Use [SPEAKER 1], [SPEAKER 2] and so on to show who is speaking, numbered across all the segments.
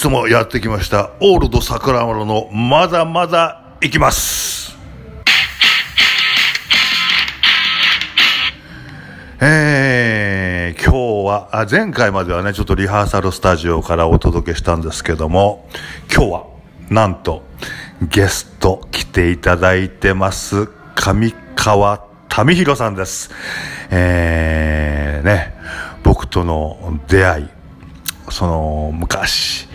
[SPEAKER 1] 日もやってきましたオールド桜丸のまだまだ行きます。えー、今日はあ前回まではねちょっとリハーサルスタジオからお届けしたんですけども今日はなんとゲスト来ていただいてます上川民弘さんです。えー、ね僕との出会いその昔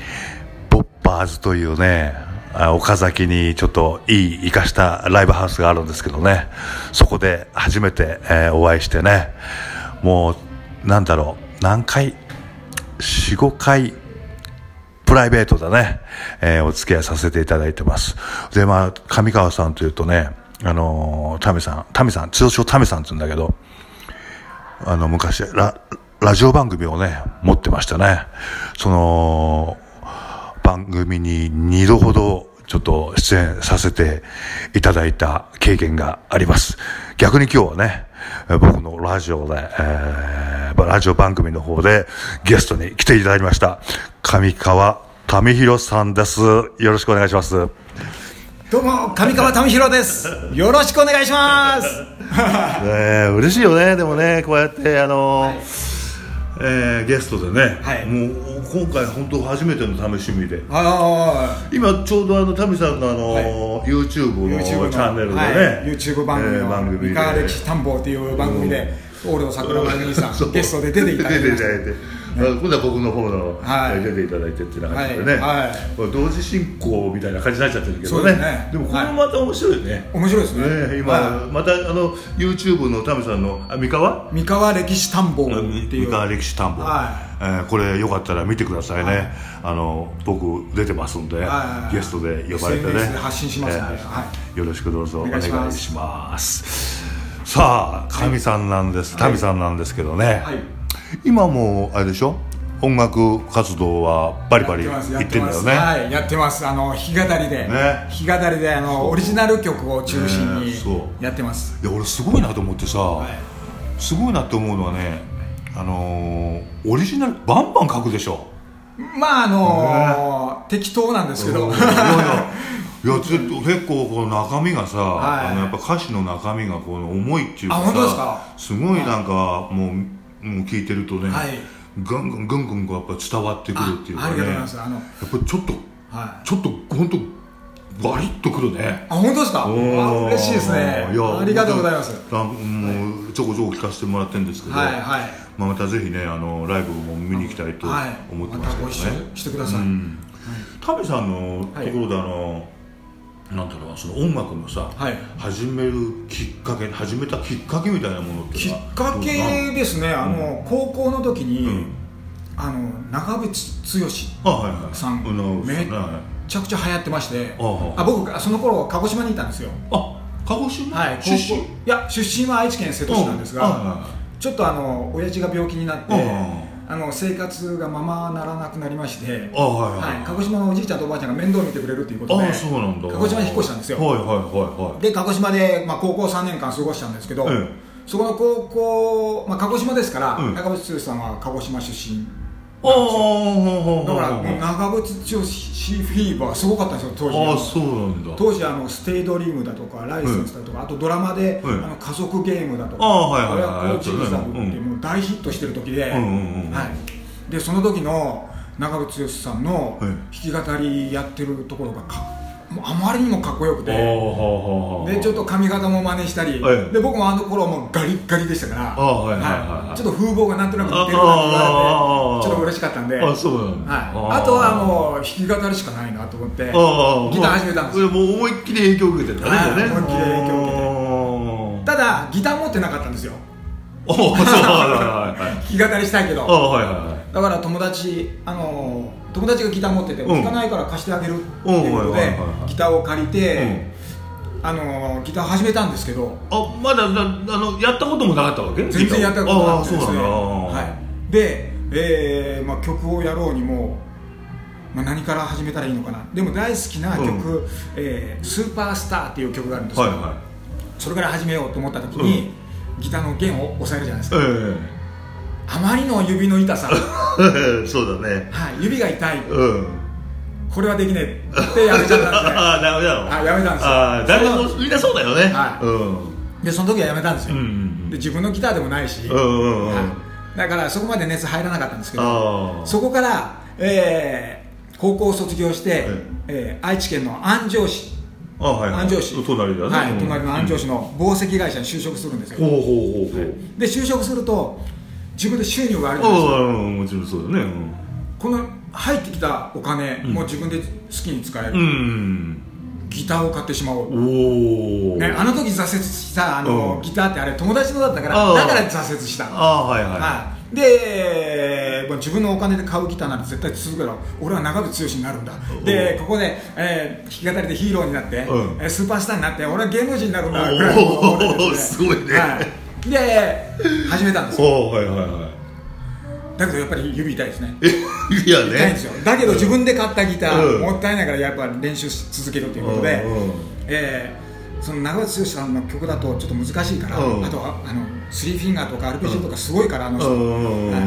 [SPEAKER 1] ボッパーズというね岡崎にちょっといい生かしたライブハウスがあるんですけどね。そこで初めて、えー、お会いしてね。もうなんだろう。何回45回プライベートだね、えー、お付き合いさせていただいてます。でまあ上川さんというとねあのー、タミさんタミさん通称タミさんって言うんだけどあの昔ララジオ番組をね、持ってましたね。その、番組に2度ほどちょっと出演させていただいた経験があります。逆に今日はね、僕のラジオで、えー、ラジオ番組の方でゲストに来ていただきました。上川民弘さんです。よろしくお願いします。
[SPEAKER 2] どうも上川民弘です。よろしくお願いします。
[SPEAKER 1] ね嬉しいよね。でもね、こうやってあのーはいえー、ゲストでね、はい、もう今回本当初めての試し見で。今ちょうどあのタミさんのあの、はい、YouTube のチャンネルでね、はい、
[SPEAKER 2] YouTube 番組の「番組三河歴史探訪」っていう番組で、うん、オールド桜間兄さん ゲストで出ていただ いて
[SPEAKER 1] 今度は僕の方の、はい、出ていただいてっていう感じでね、はい、同時進行みたいな感じになっちゃってるけどね。ね。でもこれもまた面白いね、
[SPEAKER 2] 面白いですね。
[SPEAKER 1] ね今、またあの YouTube のタムさんの三河？
[SPEAKER 2] 三河歴史探訪って
[SPEAKER 1] いう。三河歴史探訪、はい。えー、これよかったら見てくださいね、あの僕出てますんで、ゲストで呼ばれてね。
[SPEAKER 2] 発信しますので、
[SPEAKER 1] よろしくどうぞお願いします。さあ神さんなんです、民さんなんですけどね、はい今もあれでしょ？音楽活動はバリバリいってんだよね。
[SPEAKER 2] はいやってます。あの弾き語りで、ね、弾き語りであのオリジナル曲を中心にやってます、
[SPEAKER 1] ね、いや俺すごいなと思ってさ、はい、すごいなと思うのはねあのー、オリジナルバンバン書くでしょ。
[SPEAKER 2] まああのーね、適当なんですけど、いや
[SPEAKER 1] 結構この中身がさ、はい、あのやっぱ歌詞の中身がこの重いっていうか
[SPEAKER 2] さ
[SPEAKER 1] すごいなんかもう聞いてるとね、はい、ぐんぐんぐんぐんやっぱ伝わってくるっていうかね。やっぱちょっと、はい、ちょっと本当バリッとくるね。
[SPEAKER 2] あ本当ですか？嬉しいですね。いやありがとうございます。あも
[SPEAKER 1] うちょこちょこ聞かせてもらってるんですけど、はいはい。まあ、またぜひねあのライブも見に行きたいと思ってますけどね、
[SPEAKER 2] はい、ま、してください、うん、
[SPEAKER 1] タビさんのところであの、なんだろうその音楽のさ、はい、始めるきっかけ始めたきっかけみたいなものって
[SPEAKER 2] きっかけですね。あの、うん、高校の時に、うん、あの長渕剛さん、めっちゃくちゃ流行ってまして。あ僕その頃鹿児島にいたんですよ。
[SPEAKER 1] あ鹿児島、
[SPEAKER 2] はい、出身？いや出身は愛知県瀬戸市なんですがちょっとあの親父が病気になってあの生活がままならなくなりまして、あはい鹿児島のおじいちゃんとおばあちゃんが面倒見てくれるということで。
[SPEAKER 1] あそうなんだ。
[SPEAKER 2] 鹿児島に引っ越したんですよ、
[SPEAKER 1] はいはいはいはい、
[SPEAKER 2] で鹿児島で、まあ、高校3年間過ごしたんですけど、そこの高校、まあ、鹿児島ですから、うん、中渕剛さんは鹿児島出身だから長渕剛フィーバーすごかったんですよ当時。
[SPEAKER 1] あそうなんだ。
[SPEAKER 2] 当時あのステイドリームだとかライセンスだとか、あとドラマで、あの家族ゲームだとか親子ジグザグってもう大ヒットしてる時で、はい、でその時の長渕剛さんの弾き語りやってるところがかあまりにもかっこよくて。でちょっと髪型も真似したり、はい、で僕もあの頃もガリッガリでしたから、ちょっと風貌がなんとなく似てるなって言われてちょっと嬉しかったんで。あそうはい、あとはもう弾き語りしかないなと思ってギター始めたんです
[SPEAKER 1] よ。もう思いっきり影響を受けてたね、はい、思いっきり影響
[SPEAKER 2] を受けて。ただギター持ってなかったんですよ。おそう。弾き語りしたいけど、だから友達あの友達がギター持ってて、弾かないから貸してあげるっていうことで、ギターを借りて、あのギター始めたんですけど
[SPEAKER 1] あまだあのやったこともなかったわけ？
[SPEAKER 2] 全然やったことなくてですね。はい。で、えーまあ、曲をやろうにも、まあ、何から始めたらいいのかな。でも大好きな曲「うん、えー、スーパースター」っていう曲があるんですけど、はいはい、それから始めようと思った時に、うん、ギターの弦を押さえるじゃないですか、えーあまりの指の痛さ。
[SPEAKER 1] そうだね、
[SPEAKER 2] はい、指が痛い、うん、これはできねえ。ってやめちゃったんですね
[SPEAKER 1] ああダメだろ
[SPEAKER 2] あやめたんですよ。
[SPEAKER 1] ああ誰もみんなそうだよね。
[SPEAKER 2] はい。
[SPEAKER 1] うん。
[SPEAKER 2] でその時はやめたんですよ、
[SPEAKER 1] うんうん
[SPEAKER 2] で自分のギターでもないし、
[SPEAKER 1] うんうんうん。
[SPEAKER 2] はい。だからそこまで熱入らなかったんですけ
[SPEAKER 1] あ
[SPEAKER 2] ど
[SPEAKER 1] ー。
[SPEAKER 2] そこから、えー高校を卒業して、
[SPEAKER 1] え
[SPEAKER 2] えー愛知県の安城市。
[SPEAKER 1] あはいはい。
[SPEAKER 2] 安城市。
[SPEAKER 1] 隣だね。
[SPEAKER 2] 隣の安城市の紡績会社に就職するんですよ、
[SPEAKER 1] ほうほうほうほう。
[SPEAKER 2] で就職すると自分で収入があるじゃないですか
[SPEAKER 1] ああもちろんそうだね。
[SPEAKER 2] この入ってきたお金、もう自分で好きに使える、ギターを買ってしまおう、ね、あの時挫折したあの、
[SPEAKER 1] うん。
[SPEAKER 2] ギターってあれ友達のだったからだから挫折した
[SPEAKER 1] ああはいはい。
[SPEAKER 2] はい、で、まあ自分のお金で買うギターなんて絶対続くから俺は長渕剛になるんだ。でここで、えー弾き語りでヒーローになって、
[SPEAKER 1] う
[SPEAKER 2] スーパースターになって俺は芸能人になるんだぐらい
[SPEAKER 1] すごいね。
[SPEAKER 2] はい、で始めたんですよ。
[SPEAKER 1] おおはいはいは
[SPEAKER 2] だけどやっぱり指痛いですね。
[SPEAKER 1] いいやね。
[SPEAKER 2] 痛いんですよ。だけど自分で買ったギター、
[SPEAKER 1] うん。
[SPEAKER 2] もったいないからやっぱ練習し続けるということで、
[SPEAKER 1] うんうん
[SPEAKER 2] えーその長渕剛さんの曲だとちょっと難しいから、
[SPEAKER 1] うん。
[SPEAKER 2] あとはあのスリーフィンガーとか RPG とかすごいからあの人、
[SPEAKER 1] うんうんうんうん。
[SPEAKER 2] は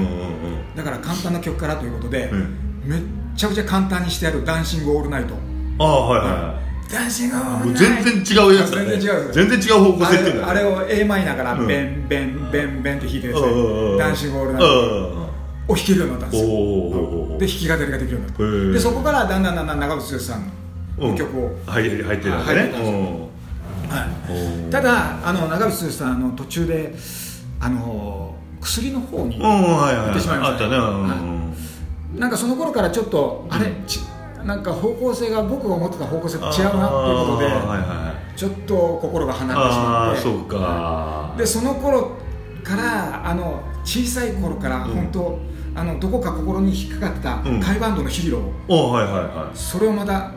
[SPEAKER 2] い。だから簡単な曲からということで、
[SPEAKER 1] うん。
[SPEAKER 2] めっちゃくちゃ簡単にしてある「ダンシング・オールナイト。
[SPEAKER 1] ああはいは」
[SPEAKER 2] ダンシング・オ
[SPEAKER 1] い
[SPEAKER 2] ー
[SPEAKER 1] もう
[SPEAKER 2] ルナイト
[SPEAKER 1] 全然違うやつだね。
[SPEAKER 2] 全然違う
[SPEAKER 1] 全然違う方向
[SPEAKER 2] あ
[SPEAKER 1] 性って
[SPEAKER 2] あれを a マイナーから
[SPEAKER 1] うん。
[SPEAKER 2] ベンベンベンベンって弾いてですね。ダンシング・オールナイトを弾けるようになったんですよ。で弾き語りができるようになった。でそこからだんだんだんだん長渕剛さんの曲を、
[SPEAKER 1] 入って入ってるん
[SPEAKER 2] ですよ。
[SPEAKER 1] ね
[SPEAKER 2] ただあの長渕剛さんあの途中であの薬の方に行ってしまいましたなんかその頃からちょっとあれ、ちなんか方向性が僕が思ってた方向性と違うなっていうことで、
[SPEAKER 1] はいはい
[SPEAKER 2] ちょっと心が離れてし
[SPEAKER 1] あ
[SPEAKER 2] まって。
[SPEAKER 1] あそうか。
[SPEAKER 2] でその頃からあの小さい頃から
[SPEAKER 1] うん。
[SPEAKER 2] 本当、あのどこか心に引っかかった
[SPEAKER 1] うん。
[SPEAKER 2] 甲斐バンドの「ヒーロー」
[SPEAKER 1] おはいはいは
[SPEAKER 2] それをまた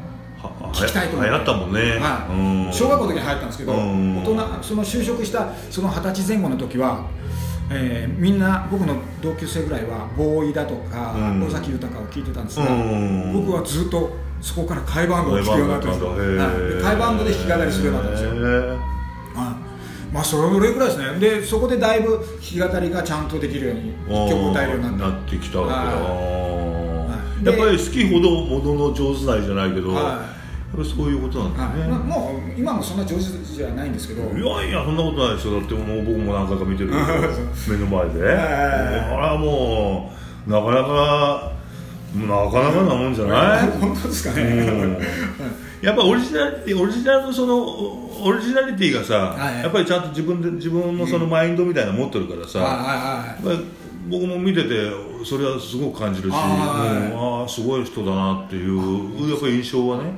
[SPEAKER 2] 聞きたいと思って。
[SPEAKER 1] 流行ったもんね。
[SPEAKER 2] はい。
[SPEAKER 1] うん。
[SPEAKER 2] 小学校の時に入ったんですけど、
[SPEAKER 1] うん。
[SPEAKER 2] 大人その就職したその二十歳前後の時は、えーみんな僕の同級生ぐらいはボーイだとか
[SPEAKER 1] うん。
[SPEAKER 2] 尾崎豊を聞いてたんですが、
[SPEAKER 1] うん。
[SPEAKER 2] 僕はずっとそこから甲斐バンドを聴くようになったんですよ、はい。で甲斐バンドで弾き語りするようになったんですよ、
[SPEAKER 1] へ
[SPEAKER 2] はい。まあそれぐらいですね。でそこでだいぶ弾き語りがちゃんとできるように
[SPEAKER 1] ー
[SPEAKER 2] 曲歌えるようになった。
[SPEAKER 1] なってきたわけだ。やっぱり好きほどものの上手なりじゃないけど
[SPEAKER 2] はい
[SPEAKER 1] そういうことなんだ
[SPEAKER 2] はい。もう今もそんな上手じゃないんですけど。
[SPEAKER 1] いやいやそんなことないですよだってもう僕も何回か見てるけど 目の前で。これ
[SPEAKER 2] はい
[SPEAKER 1] はもうなかなかなかなかなもんじゃない？
[SPEAKER 2] 本当ですかね、
[SPEAKER 1] うん。やっぱオリジナリティオリジナルのそのオリジナリティがさ、
[SPEAKER 2] はい。
[SPEAKER 1] やっぱりちゃんと自分で自分のそのマインドみたいなの持ってるからさ、
[SPEAKER 2] はいはい
[SPEAKER 1] やっぱり僕も見ててそれはすごく感じるし、ああすごい人だなっていうやっぱり印象はね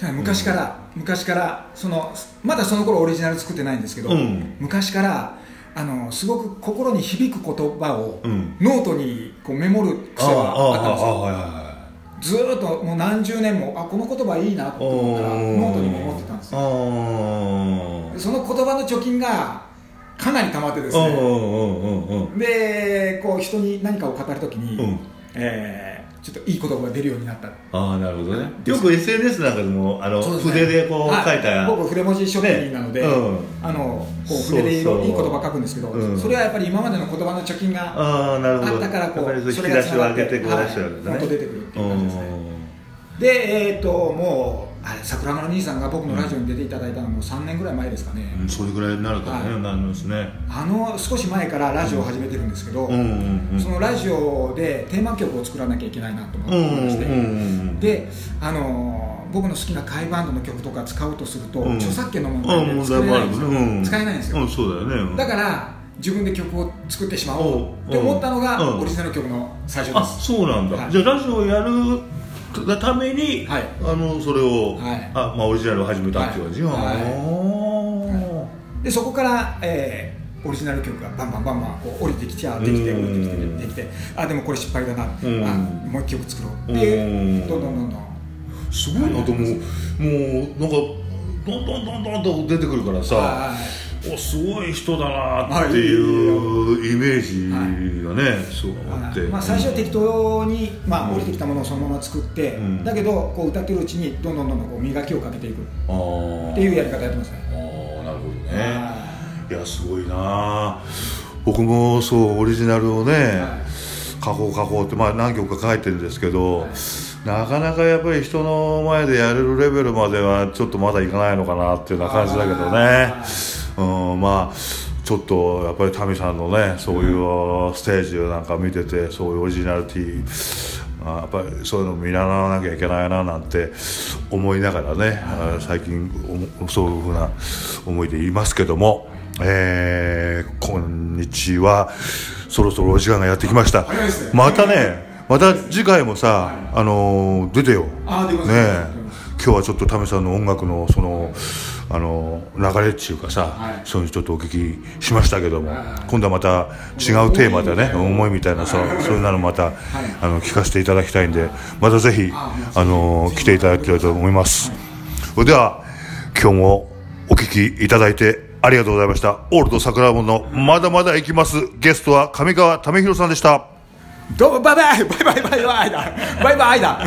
[SPEAKER 2] だから昔から、昔からそのまだその頃オリジナル作ってないんですけど、
[SPEAKER 1] うん。
[SPEAKER 2] 昔からあのすごく心に響く言葉を、
[SPEAKER 1] うん。
[SPEAKER 2] ノートにこうメモる癖はあったんですよ。ずーっともう何十年もあこの言葉いいなと思ったらノートにメモってたんですよ。その言葉の貯金がかなり溜まってですね。でこう人に何かを語るときに、
[SPEAKER 1] うん。
[SPEAKER 2] えーちょっといい言葉が出るようになった。
[SPEAKER 1] ああなるほどね。よく SNS なんかでもあの
[SPEAKER 2] ですね。
[SPEAKER 1] 筆でこう
[SPEAKER 2] はい。
[SPEAKER 1] 書いた
[SPEAKER 2] 僕筆文字職人なので、
[SPEAKER 1] ね。うん。
[SPEAKER 2] あのこう筆でいい言葉書くんですけど、
[SPEAKER 1] うん
[SPEAKER 2] それはやっぱり今までの言葉の貯金が
[SPEAKER 1] あ
[SPEAKER 2] ったからこうそ
[SPEAKER 1] 引き出しを上げてこう出してるわけだね。
[SPEAKER 2] はい。元出てくるっていう感じですね。でえっ、ともう桜村兄さんが僕のラジオに出ていただいたのも3年ぐらい前ですかね、
[SPEAKER 1] うんそれぐらいになるからね、
[SPEAKER 2] はい。
[SPEAKER 1] なりますね。
[SPEAKER 2] あの少し前からラジオを始めてるんですけど、そのラジオでテーマ曲を作らなきゃいけないなと思
[SPEAKER 1] うん
[SPEAKER 2] ってまして、で、あのー僕の好きな甲斐バンドの曲とか使おうとすると、
[SPEAKER 1] うん。
[SPEAKER 2] 著作権の問
[SPEAKER 1] あ
[SPEAKER 2] 題で作れないんですよ、
[SPEAKER 1] うん
[SPEAKER 2] 使えないんですよ、
[SPEAKER 1] うんそうだよね。
[SPEAKER 2] だから自分で曲を作ってしまおう
[SPEAKER 1] うん
[SPEAKER 2] って思ったのが、
[SPEAKER 1] うん
[SPEAKER 2] オリジナル曲の最初
[SPEAKER 1] あ
[SPEAKER 2] です、
[SPEAKER 1] そうなんだ、
[SPEAKER 2] はい。
[SPEAKER 1] じゃあラジオをやるがために、
[SPEAKER 2] はい。
[SPEAKER 1] あのそれを、
[SPEAKER 2] はい。
[SPEAKER 1] あまあ、オリジナルを始めたっていう感じ、
[SPEAKER 2] はい。
[SPEAKER 1] あ
[SPEAKER 2] でそこから、えーオリジナル曲がバンバンバンバンこう降りてきちゃできて降
[SPEAKER 1] うん
[SPEAKER 2] りてきて。できてあでもこれ失敗だな、
[SPEAKER 1] ん。
[SPEAKER 2] あもう一曲作ろう。っていう
[SPEAKER 1] うん
[SPEAKER 2] どんどんどんどん。
[SPEAKER 1] ーすごいなと思うもうなんかどんどんどんどんと出てくるからさ、
[SPEAKER 2] はい
[SPEAKER 1] おすごい人だなっていうイメージがね、そうあって、
[SPEAKER 2] まあ、最初は適当に、まあ、降りてきたものをそのまま作って、
[SPEAKER 1] うん。
[SPEAKER 2] だけどこう歌ってるうちにどんどんどんどんこう磨きをかけていく。っていうやり方やってますね。
[SPEAKER 1] あーなるほどね。
[SPEAKER 2] はい。
[SPEAKER 1] やすごいな。僕もそうオリジナルをね、
[SPEAKER 2] は
[SPEAKER 1] 書こう書こうって、まあ、何曲か書いてるんですけど、なかなかやっぱり人の前でやれるレベルまではちょっとまだいかないのかなっていうような感じだけどね、うん、まあちょっとやっぱりタミさんのねそういうステージなんか見ててそういうオリジナリティやっぱりそういうの見習わなきゃいけないななんて思いながらね、最近そういうふうな思いでいますけども、えー、こんにちは。そろそろお時間がやってきました、またねまた次回もさ、あの出てよ。ね。今日はちょっとタメさんの音楽のそのあの流れっていうかさ、はい、そういうのちょっとお聞きしましたけども、今度はまた違うテーマでね思いみたいなそうそういうのまた、あの聞かせていただきたいんでまたぜひあの来ていただきたいと思います、それでは今日もお聞きいただいてありがとうございました。オールド桜門のまだまだ行きますゲストは上川為弘さんでした。
[SPEAKER 2] どうもバイバイ。バイバイバイバイだ。バイバイだ。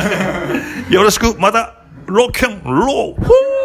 [SPEAKER 1] よろしくまたロッケンロー